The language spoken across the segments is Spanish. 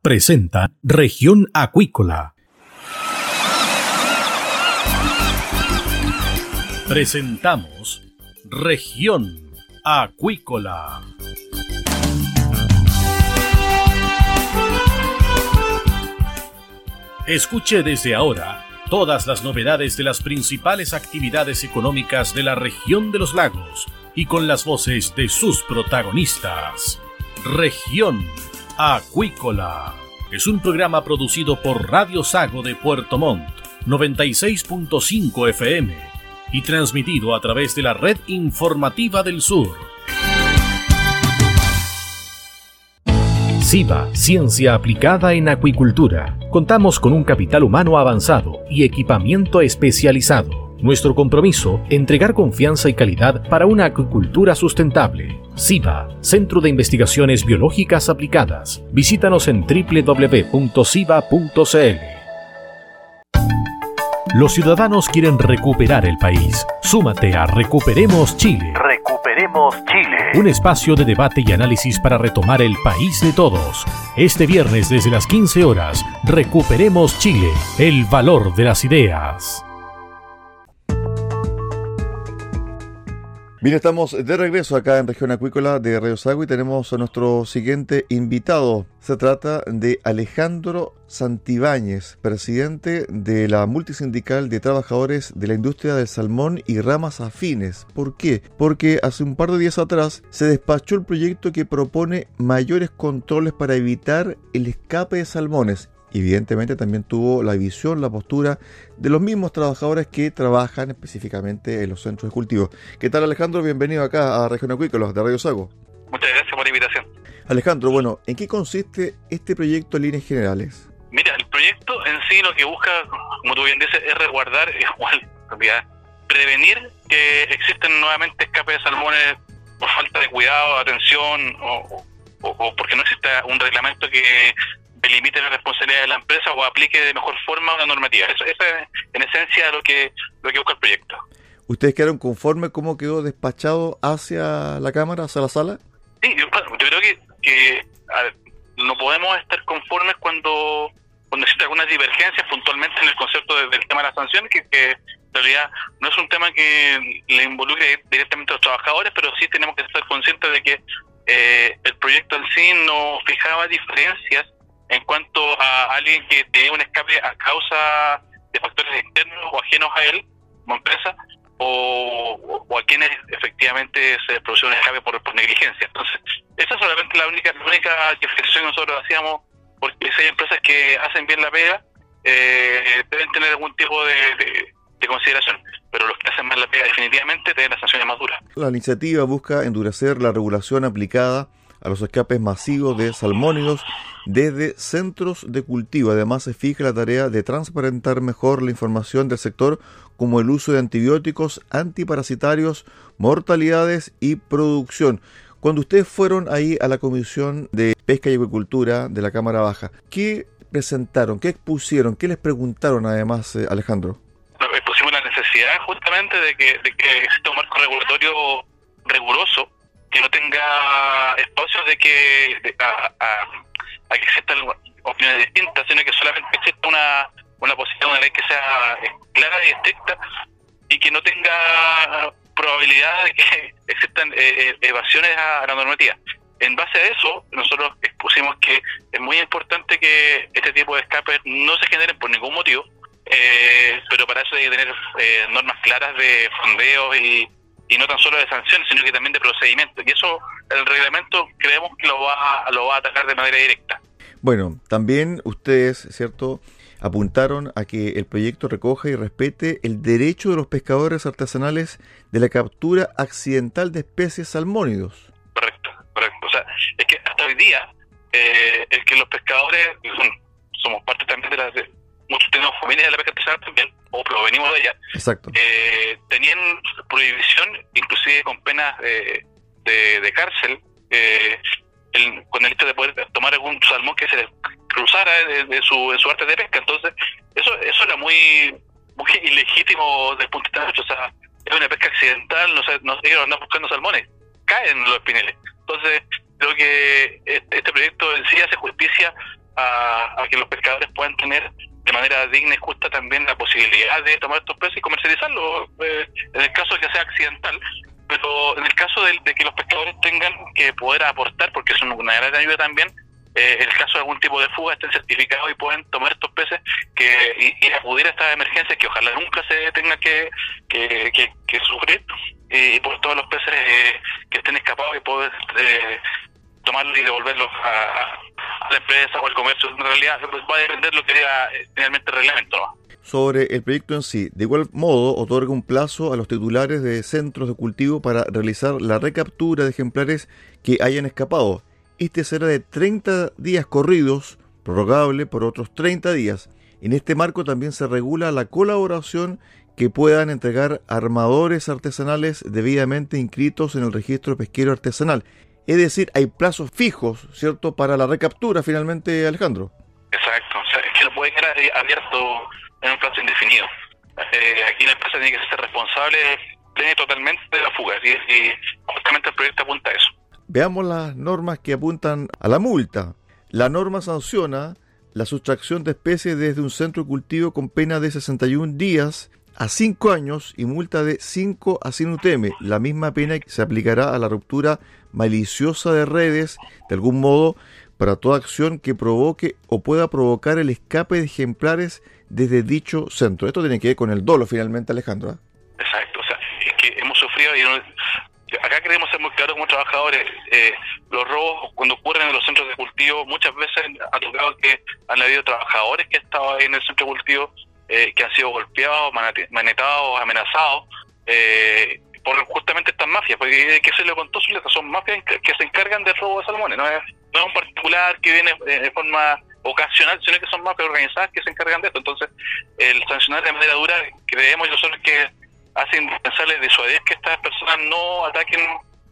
Presenta Región Acuícola. Presentamos Región Acuícola. Escuche desde ahora todas las novedades de las principales actividades económicas de la región de los lagos y con las voces de sus protagonistas. Región Acuícola es un programa producido por Radio Sago de Puerto Montt, 96.5 FM y transmitido a través de la red informativa del sur. SIBA, Ciencia Aplicada en Acuicultura. Contamos con un capital humano avanzado y equipamiento especializado. Nuestro compromiso, entregar confianza y calidad para una acuicultura sustentable. SIBA, Centro de Investigaciones Biológicas Aplicadas. Visítanos en www.siba.cl. Los ciudadanos quieren recuperar el país. Súmate a Recuperemos Chile. Recuperemos Chile. Un espacio de debate y análisis para retomar el país de todos. Este viernes desde las 15 horas, Recuperemos Chile, el valor de las ideas. Bien, estamos de regreso acá en Región Acuícola de Radio Sago y tenemos a nuestro siguiente invitado. Se trata de Alejandro Santibáñez, presidente de la Multisindical de Trabajadores de la Industria del Salmón y Ramas Afines. ¿Por qué? Porque hace un par de días atrás se despachó el proyecto que propone mayores controles para evitar el escape de salmones evidentemente también tuvo la visión, la postura de los mismos trabajadores que trabajan específicamente en los centros de cultivo. ¿Qué tal Alejandro? Bienvenido acá a Región Acuícola de Radio Sago. Muchas gracias por la invitación. Alejandro, bueno, ¿en qué consiste este proyecto en líneas generales? Mira, el proyecto en sí lo que busca, como tú bien dices, es resguardar, igual, prevenir que existen nuevamente escapes de salmones por falta de cuidado, atención o, o porque no exista un reglamento que delimite la responsabilidad de la empresa o aplique de mejor forma una normativa. Eso, es en esencia lo que, lo que busca el proyecto. ¿Ustedes quedaron conformes cómo quedó despachado hacia la Cámara, hacia la sala? Sí, yo, creo que, que no podemos estar conformes cuando, cuando existe algunas divergencias puntualmente en el concepto del tema de las sanciones, que, que en realidad no es un tema que le involucre directamente a los trabajadores, pero sí tenemos que estar conscientes de que eh, el proyecto en sí no fijaba diferencias en cuanto a alguien que tiene un escape a causa de factores externos o ajenos a él como empresa o, a quienes efectivamente se produce un escape por, negligencia. Entonces, esa es solamente la única, la única que nosotros hacíamos, porque si hay empresas que hacen bien la pega, eh, deben tener algún tipo de, de, consideración, pero los que hacen mal la pega definitivamente tienen las sanciones más duras. La iniciativa busca endurecer la regulación aplicada a los escapes masivos de salmónidos desde centros de cultivo. Además, se fija la tarea de transparentar mejor la información del sector como el uso de antibióticos, antiparasitarios, mortalidades y producción. Cuando ustedes fueron ahí a la Comisión de Pesca y Agricultura de la Cámara Baja, ¿qué presentaron, qué expusieron, qué les preguntaron además, eh, Alejandro? Expusimos la necesidad justamente de que, de que exista un marco regulatorio riguroso que no tenga espacios de que a, a, que existan opiniones distintas, sino que solamente exista una, una posición, una ley que sea clara y estricta y que no tenga probabilidad de que existan eh, eh, evasiones a, la normativa. En base a eso, nosotros expusimos que es muy importante que este tipo de escapes no se generen por ningún motivo, eh, pero para eso hay que tener normas claras de fondeos y, y no tan solo de sanciones, sino que también de procedimiento. Y eso el reglamento creemos que lo va, lo va a atacar de manera directa. Bueno, también ustedes, ¿cierto? apuntaron a que el proyecto recoja y respete el derecho de los pescadores artesanales de la captura accidental de especies salmónidos. Correcto, correcto. O sea, es que hasta hoy día, eh, es que los pescadores, somos parte también de las... Muchos tenemos familias de la pesca artesanal también, o provenimos de ella, Exacto. Eh, tenían prohibición, inclusive con penas de, de, cárcel, eh, con el hecho de poder tomar algún salmón que se les cruzara de, su, su arte de pesca. Entonces, eso eso era muy muy ilegítimo desde el punto de vista, o sea, es una pesca accidental, no no, ellos andan buscando salmones, caen los espineles. Entonces, creo que este, este proyecto en sí hace justicia a, que los pescadores puedan tener de manera digna y justa también la posibilidad de tomar estos peces y comercializarlos, eh, en el caso de que sea accidental, pero en el caso de, que los pescadores tengan que poder aportar, porque es una gran ayuda también, eh, el caso de algún tipo de fuga estén certificados y pueden tomar estos peces que y, acudir a estas emergencias que ojalá nunca se tenga que, que, sufrir y por todos los peces eh, que estén escapados y poder tomarlos y devolverlos a, la empresa o al comercio. En realidad va a depender lo que diga eh, finalmente el reglamento. Sobre el proyecto en sí, de igual modo, otorga un plazo a los titulares de centros de cultivo para realizar la recaptura de ejemplares que hayan escapado. Este será de 30 días corridos, prorrogable por otros 30 días. En este marco también se regula la colaboración que puedan entregar armadores artesanales debidamente inscritos en el registro pesquero artesanal. Es decir, hay plazos fijos, ¿cierto?, para la recaptura finalmente, Alejandro. Exacto, o sea, es que no puede quedar abierto en un plazo indefinido. Eh, aquí la empresa tiene que ser responsable plena totalmente de la fuga, y, justamente el proyecto apunta a eso. Veamos las normas que apuntan a la multa. La norma sanciona la sustracción de especies desde un centro de cultivo con pena de 61 días a 5 años y multa de 5 a 100 UTM, la misma pena que se aplicará a la ruptura maliciosa de redes, de algún modo, para toda acción que provoque o pueda provocar el escape de ejemplares desde dicho centro. Esto tiene que ver con el dolo, finalmente, Alejandro. ¿eh? Exacto, o sea, es que hemos sufrido, y acá queremos ser muy claros como trabajadores, eh, los robos cuando ocurren en los centros de cultivo, muchas veces ha tocado que han habido trabajadores que estaban ahí en el centro de cultivo eh, que han sido golpeados, manetados, amenazados, eh, por justamente estas mafias, porque que se le contó son mafias que se encargan del robo de salmones, no es, no es un particular que viene de forma ocasional, sino que son mafias organizadas que se encargan de esto. Entonces, el sancionar de manera dura, creemos nosotros que hace indispensable disuadir que estas personas no ataquen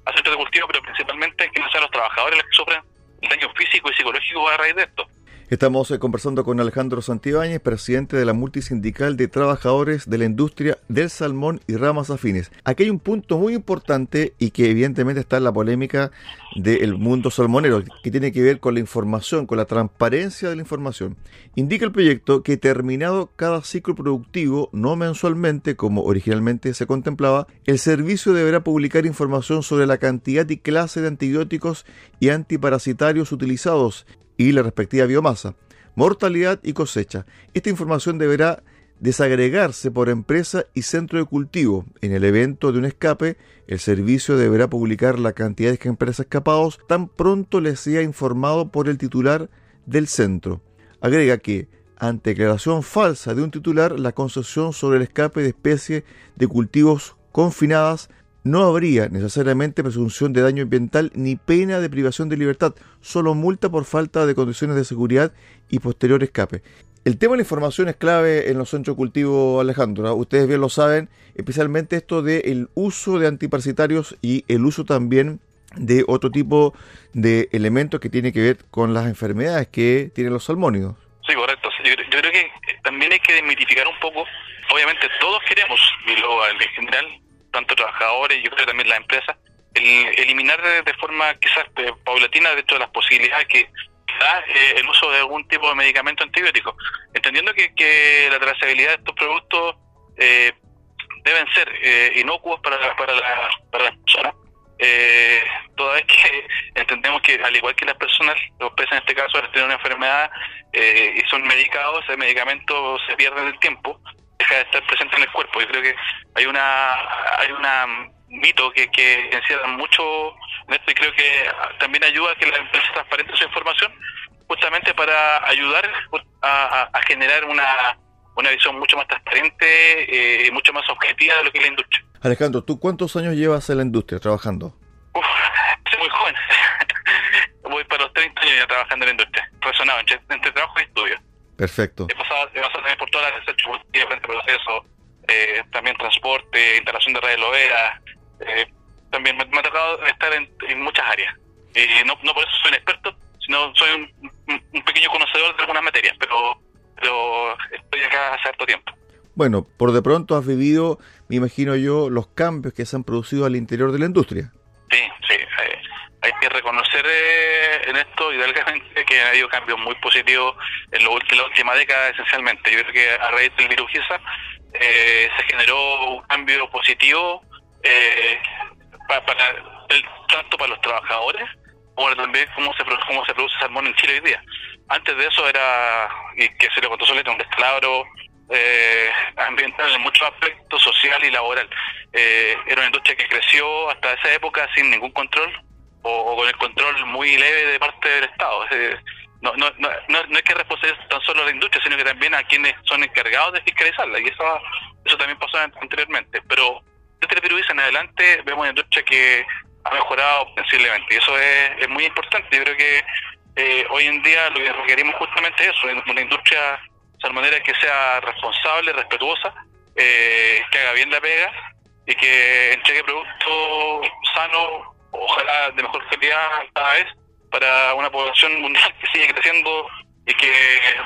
a centros de cultivo, pero principalmente que no sean los trabajadores los que sufren daño físico y psicológico a raíz de esto. Estamos eh, conversando con Alejandro Santibáñez, presidente de la Multisindical de Trabajadores de la Industria del Salmón y Ramas Afines. Aquí hay un punto muy importante y que evidentemente está en la polémica del mundo salmonero, que tiene que ver con la información, con la transparencia de la información. Indica el proyecto que terminado cada ciclo productivo, no mensualmente como originalmente se contemplaba, el servicio deberá publicar información sobre la cantidad y clase de antibióticos y antiparasitarios utilizados y la respectiva biomasa, mortalidad y cosecha. Esta información deberá desagregarse por empresa y centro de cultivo. En el evento de un escape, el servicio deberá publicar la cantidad de ejemplares escapados tan pronto les sea informado por el titular del centro. Agrega que, ante declaración falsa de un titular, la concesión sobre el escape de especies de cultivos confinadas no habría necesariamente presunción de daño ambiental ni pena de privación de libertad, solo multa por falta de condiciones de seguridad y posterior escape. El tema de la información es clave en los centros de cultivo, Alejandro. Ustedes bien lo saben, especialmente esto del uso de antiparasitarios y el uso también de otro tipo de elementos que tiene que ver con las enfermedades que tienen los salmónidos. Sí, correcto. Yo, creo que también hay que desmitificar un poco. Obviamente todos queremos, y en general, tanto trabajadores y yo creo también las empresas, el, eliminar de, forma quizás paulatina dentro de las posibilidades que da eh, el uso de algún tipo de medicamento antibiótico, entendiendo que, que la trazabilidad de estos productos eh, deben ser eh, inocuos para, para, la, para las personas, eh, toda vez que entendemos que al igual que las personas, los peces en este caso, tener una enfermedad y son medicados, ese medicamento se pierde en el tiempo, deja de estar presente en el cuerpo. Yo creo que hay una hay una mito que, que encierra mucho en esto y creo que también ayuda a que la empresa transparente su información justamente para ayudar a, generar una, una visión mucho más transparente eh, y mucho más objetiva de lo que es la industria. Alejandro, ¿tú cuántos años llevas en la industria trabajando? Uf, soy muy joven. Voy para los 30 años ya trabajando en la industria, resonado entre, entre trabajo y estudio. Perfecto. He pasado, he pasado también por todas las de frente proceso, eh, también transporte, instalación de redes loberas. Eh, también me, ha tocado estar en, muchas áreas. Y no, no por eso soy un experto, sino soy un, pequeño conocedor de algunas materias, pero, pero estoy acá hace harto tiempo. Bueno, por de pronto has vivido, me imagino yo, los cambios que se han producido al interior de la industria. Sí, sí. Eh, hay que reconocer eh, en esto hidalgamente que ha habido cambios muy positivos en, lo, la última década esencialmente. Yo creo que a raíz del virus eh, se generó un cambio positivo eh, para, tanto para los trabajadores como también cómo se, cómo se produce salmón en Chile hoy día. Antes de eso era, y que se le contó Soleta, un descalabro eh, ambiental en muchos aspectos, social y laboral. Eh, era una industria que creció hasta esa época sin ningún control o, con el control muy leve de parte del Estado. no, no, no, no, es que responsabilidad tan solo a la industria, sino que también a quienes son encargados de fiscalizarla. Y eso, eso también pasó anteriormente. Pero desde el en adelante vemos una industria que ha mejorado sensiblemente. Y eso es, es muy importante. Yo creo que eh, hoy en día lo que requerimos justamente es eso, una industria salmonera que sea responsable, respetuosa, eh, que haga bien la pega y que entregue productos sanos, ojalá de mejor calidad cada vez, para una población mundial que sigue creciendo y que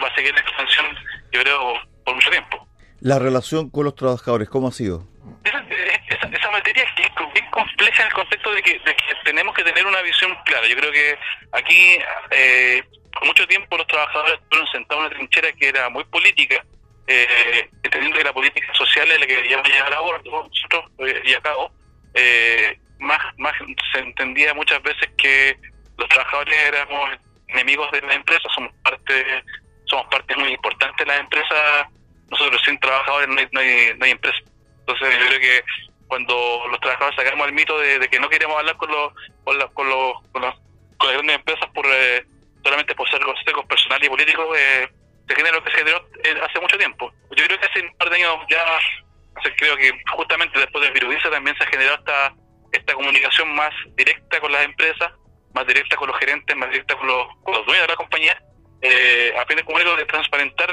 va a seguir en expansión, yo creo, por mucho tiempo. La relación con los trabajadores, ¿cómo ha sido? Esa, materia es bien compleja en el contexto de que, tenemos que tener una visión clara. Yo creo que aquí eh, por mucho tiempo los trabajadores estuvieron sentados en una trinchera que era muy política, eh, entendiendo que la política social es la que debíamos llevar a bordo nosotros eh, y a cabo. Eh, más, más se entendía muchas veces que los trabajadores éramos enemigos de la empresa, somos parte, somos parte muy importante de las empresas, nosotros sin trabajadores no hay, no hay, no empresa. Entonces yo creo que cuando los trabajadores sacamos el mito de, que no queremos hablar con los con, con, los, con, las grandes empresas por eh, solamente por ser consejos personal y políticos, eh, se generó lo que se generó eh, hace mucho tiempo. Yo creo que hace un par de años ya, creo que justamente después del virus también se ha generado esta, esta comunicación más directa con las empresas, más directa con los gerentes, más directa con los, dueños de la compañía, eh, a fin de, de transparentar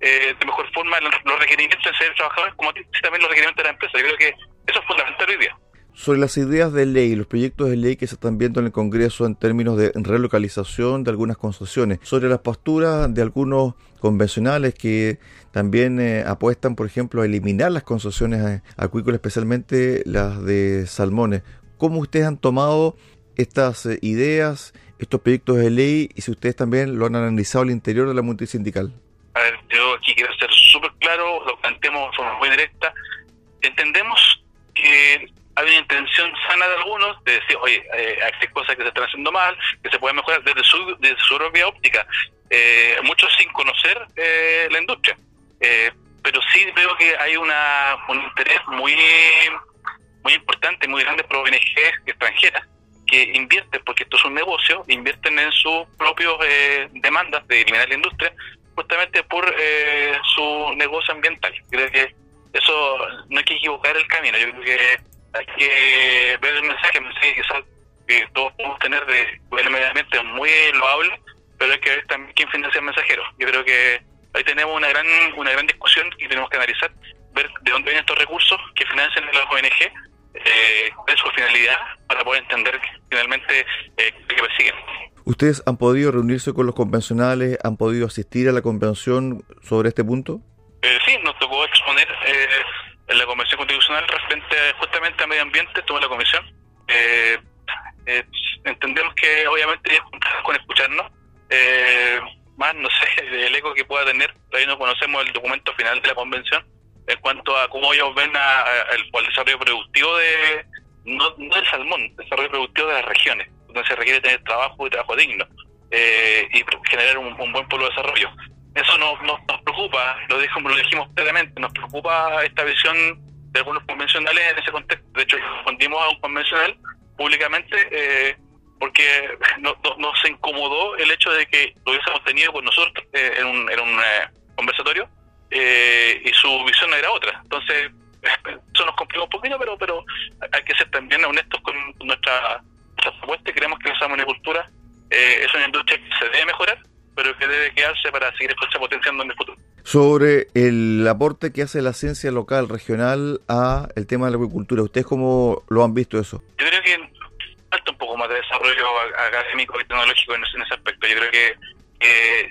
eh, de mejor forma los, requerimientos de ser trabajadores, como también los requerimientos de la empresa. Yo creo que eso es fundamental hoy día sobre las ideas de ley, los proyectos de ley que se están viendo en el Congreso en términos de relocalización de algunas concesiones, sobre las posturas de algunos convencionales que también eh, apuestan, por ejemplo, a eliminar las concesiones acuícolas, especialmente las de salmones. ¿Cómo ustedes han tomado estas eh, ideas, estos proyectos de ley y si ustedes también lo han analizado al interior de la multisindical? A ver, yo aquí quiero ser súper claro, lo planteamos de forma muy directa. Entendemos que hay una intención sana de algunos de decir, oye, eh, hay cosas que se están haciendo mal, que se pueden mejorar desde su, desde su propia óptica, eh, muchos sin conocer eh, la industria. pero sí veo que hay una, un interés muy muy importante, muy grande por ONG extranjeras que invierten, porque esto es un negocio, invierten en sus propios demandas de eliminar la industria, justamente por su negocio ambiental. Creo que eso no hay que equivocar el camino. Yo creo que hay que ver el mensaje, el mensaje que todos podemos tener de mediamente es muy loable, pero hay que ver también quién financia el mensajero. Yo creo que ahí tenemos una gran una gran discusión y tenemos que analizar, ver de dónde vienen estos recursos que financian las ONG, eh, cuál es su finalidad, para poder entender finalmente eh, qué persiguen. ¿Ustedes han podido reunirse con los convencionales? ¿Han podido asistir a la convención sobre este punto? Eh, sí, nos tocó exponer eh, en la Convención Constitucional referente justamente a medio ambiente, tuvo la comisión. Eh, eh, entendemos que obviamente con escucharnos, eh, más no sé, el eco que pueda tener, todavía no conocemos el documento final de la convención en cuanto a cómo ellos ven el, desarrollo productivo de, no, del salmón, desarrollo productivo de las regiones, donde se requiere tener trabajo y trabajo digno y generar un, un buen pueblo de desarrollo eso nos, nos, preocupa, lo dijimos, lo dijimos claramente, nos preocupa esta visión de algunos convencionales en ese contexto. De hecho, respondimos a un convencional públicamente eh, porque nos no, se incomodó el hecho de que lo hubiésemos tenido con nosotros eh, en un, eh, conversatorio y su visión no era otra. Entonces, eso nos complicó un poquito, pero pero hay que ser también honestos con nuestra, nuestra propuesta creemos que la salmonicultura es una industria que se debe mejorar pero que debe quedarse para seguir potenciando en el futuro. Sobre el aporte que hace la ciencia local, regional, a el tema de la agricultura, ¿ustedes cómo lo han visto eso? Yo creo que falta un poco más de desarrollo académico y tecnológico en ese aspecto. Yo creo que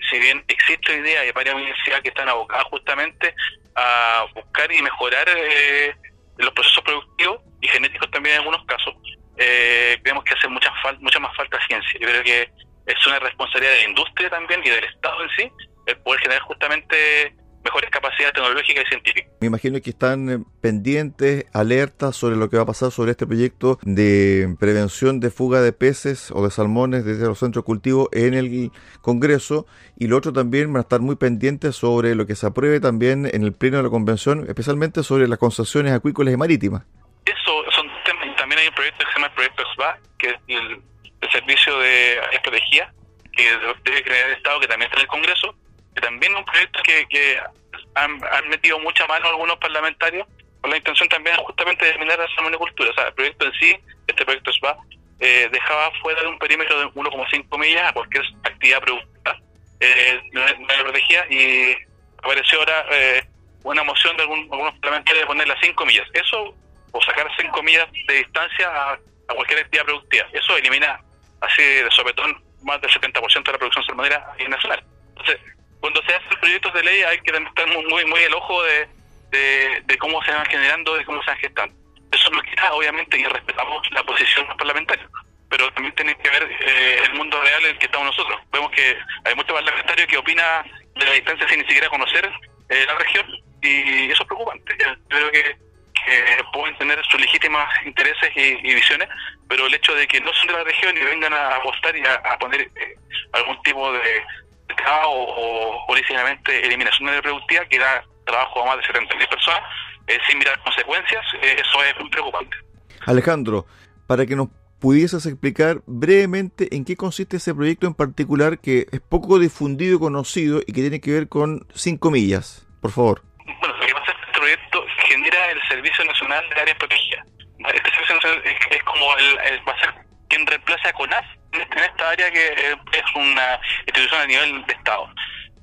si bien existe idea y varias universidades que están abocadas justamente a buscar y mejorar eh, los procesos productivos y genéticos también en algunos casos, eh, creemos que hace mucha, mucha más falta ciencia. Yo creo que es una responsabilidad de la industria también y del Estado en sí el poder generar justamente mejores capacidades tecnológicas y científicas. Me imagino que están eh, pendientes, alertas sobre lo que va a pasar sobre este proyecto de prevención de fuga de peces o de salmones desde los centros de cultivo en el Congreso y lo otro también van a estar muy pendientes sobre lo que se apruebe también en el pleno de la convención, especialmente sobre las concesiones acuícolas y marítimas. Eso son temas, también hay un proyecto que se llama el Proyecto SBA, que es el, Servicio de Áreas que debe crear el Estado, que también está en el Congreso, que también es un proyecto que, han, metido mucha mano algunos parlamentarios con la intención también justamente de eliminar la salmonicultura. O sea, el proyecto en sí, este proyecto SBA, eh, dejaba fuera de un perímetro de 1,5 millas a cualquier actividad productiva, eh, no, la protegía y apareció ahora eh, una moción de algunos parlamentarios de ponerla a 5 millas. Eso, o sacar 5 millas de distancia a, cualquier actividad productiva. Eso elimina así de sopetón más del 70% de la producción salmonera a nivel nacional. Entonces, cuando se hacen proyectos de ley hay que estar muy muy el ojo de, cómo se van generando, de cómo se van gestando. Eso no quita, obviamente, y respetamos la posición parlamentarios, pero también tiene que ver eh, el mundo real en el que estamos nosotros. Vemos que hay muchos parlamentarios que opina de la distancia sin ni siquiera conocer eh, la región, y eso es preocupante. Yo creo que, pueden tener sus legítimos intereses y, visiones, pero el hecho de que no son de la región y vengan a apostar y a, poner eh, algún tipo de, o, o, eliminación de la productividad que da trabajo a más de 70.000 personas eh, sin mirar consecuencias, eh, eso es muy preocupante. Alejandro, para que nos pudieses explicar brevemente en qué consiste ese proyecto en particular que es poco difundido y conocido y que tiene que ver con cinco millas, por favor. Bueno, lo que pasa que proyecto genera el Servicio Nacional de Áreas Protegidas. Este Servicio Nacional es, como el, va a ser quien reemplaza a CONAS en esta área que es una institución a nivel de Estado.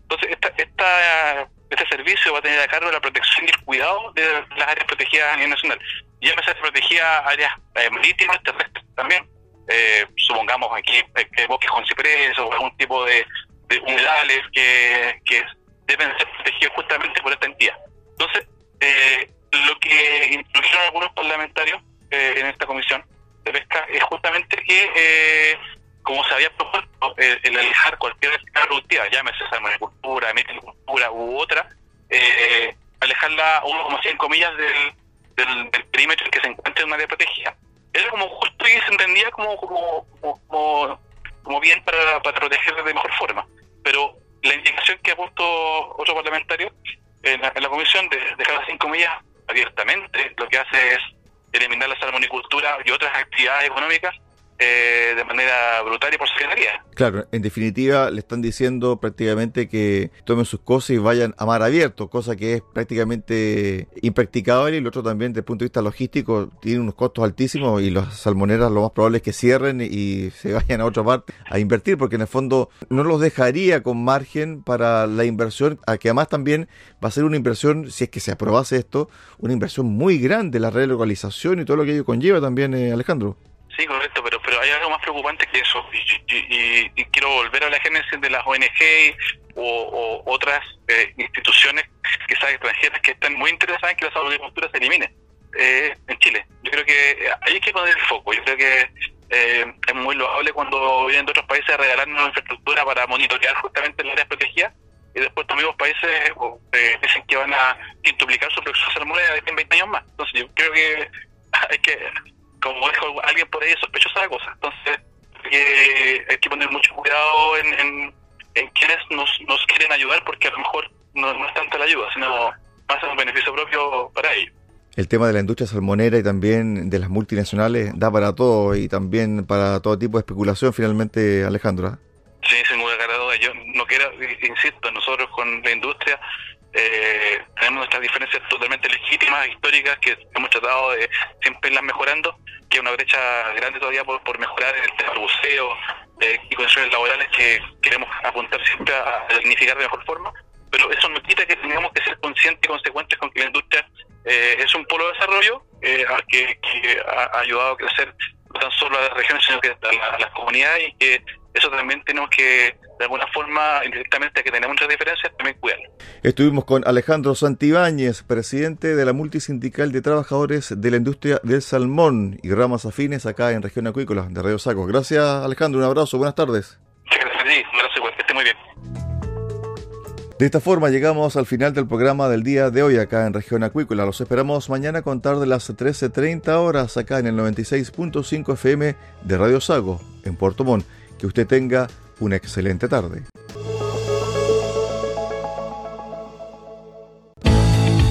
Entonces, esta, esta, este servicio va a tener a cargo la protección y el cuidado de las áreas protegidas a nivel nacional. Y además protegida áreas eh, marítimas, terrestres también. Eh, supongamos aquí eh, bosques con ciprés o algún tipo de, de humedales que, que deben ser protegidos justamente por esta entidad. Entonces, lo que introdujeron algunos parlamentarios en esta comisión de pesca es justamente que como se había propuesto, el, alejar cualquier actividad productiva, llámese salmonicultura, meticultura u otra, eh, alejarla a 1,5 millas del, del, perímetro en que se encuentra en una área protegida. Era como justo y se entendía como, como, como, bien para, para proteger de mejor forma. Pero la indicación que ha puesto otro parlamentario en la, comisión de dejar las 5 millas abiertamente, lo que hace es eliminar la salmonicultura y otras actividades económicas eh, de manera brutal y por secretaría. Claro, en definitiva le están diciendo prácticamente que tomen sus cosas y vayan a mar abierto, cosa que es prácticamente impracticable y el otro también desde el punto de vista logístico tiene unos costos altísimos y las salmoneras lo más probable es que cierren y se vayan a otra parte a invertir porque en el fondo no los dejaría con margen para la inversión, a que además también va a ser una inversión, si es que se aprobase esto, una inversión muy grande, la relocalización y todo lo que ello conlleva también, eh, Alejandro. Sí, correcto, pero pero hay algo más preocupante que eso. Y, quiero volver a la génesis de las ONG o, otras eh, instituciones quizás extranjeras que están muy interesadas en que la salud se elimine eh, en Chile. Yo creo que hay que poner el foco. Yo creo que eh, es muy loable cuando vienen de otros países a regalarnos infraestructura para monitorear justamente las áreas protegidas y después los mismos países dicen que van a quintuplicar su producción salmonera en 20 años más. Entonces yo creo que hay que como dijo alguien por ahí, sospechosa la cosa. Entonces, eh, hay que poner mucho cuidado en, en, quienes nos, nos quieren ayudar, porque a lo mejor no, es tanto la ayuda, sino más un beneficio propio para ellos. El tema de la industria salmonera y también de las multinacionales da para todo y también para todo tipo de especulación, finalmente, Alejandro. ¿ah? Sí, sin duda, Yo no quiero, insisto, nosotros con la industria eh, tenemos nuestras diferencias totalmente legítimas, históricas, que hemos tratado de siempre irlas mejorando, que hay una brecha grande todavía por, mejorar en el tema del buceo eh, y condiciones laborales que queremos apuntar siempre a, dignificar de mejor forma, pero eso no quita que tengamos que ser conscientes y consecuentes con que la industria eh, es un polo de desarrollo eh, que, ha ayudado a crecer no tan solo a las regiones, sino que a, las comunidades y que eso también tenemos que, de alguna forma, indirectamente, que tenemos muchas diferencias, también cuidarlo. Estuvimos con Alejandro Santibáñez, presidente de la Multisindical de Trabajadores de la Industria del Salmón y Ramas Afines acá en Región Acuícola de Radio Saco. Gracias, Alejandro. Un abrazo. Buenas tardes. Muchas gracias a ti. Un abrazo igual. Que esté muy bien. De esta forma llegamos al final del programa del día de hoy acá en Región Acuícola. Los esperamos mañana a contar de las 13.30 horas acá en el 96.5 FM de Radio Sago en Puerto Montt. Que usted tenga una excelente tarde.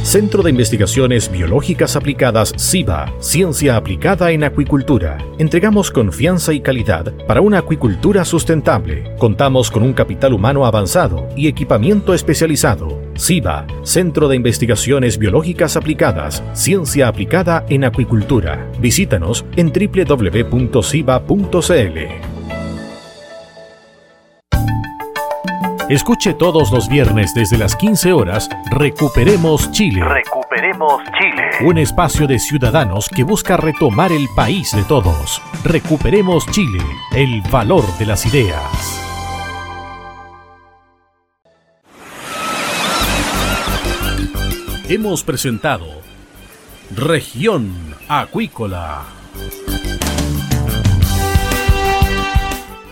Centro de Investigaciones Biológicas Aplicadas CIBA, Ciencia Aplicada en Acuicultura. Entregamos confianza y calidad para una acuicultura sustentable. Contamos con un capital humano avanzado y equipamiento especializado. CIBA, Centro de Investigaciones Biológicas Aplicadas, Ciencia Aplicada en Acuicultura. Visítanos en www.ciba.cl. Escuche todos los viernes desde las 15 horas Recuperemos Chile. Recuperemos Chile. Un espacio de ciudadanos que busca retomar el país de todos. Recuperemos Chile, el valor de las ideas. Hemos presentado Región Acuícola.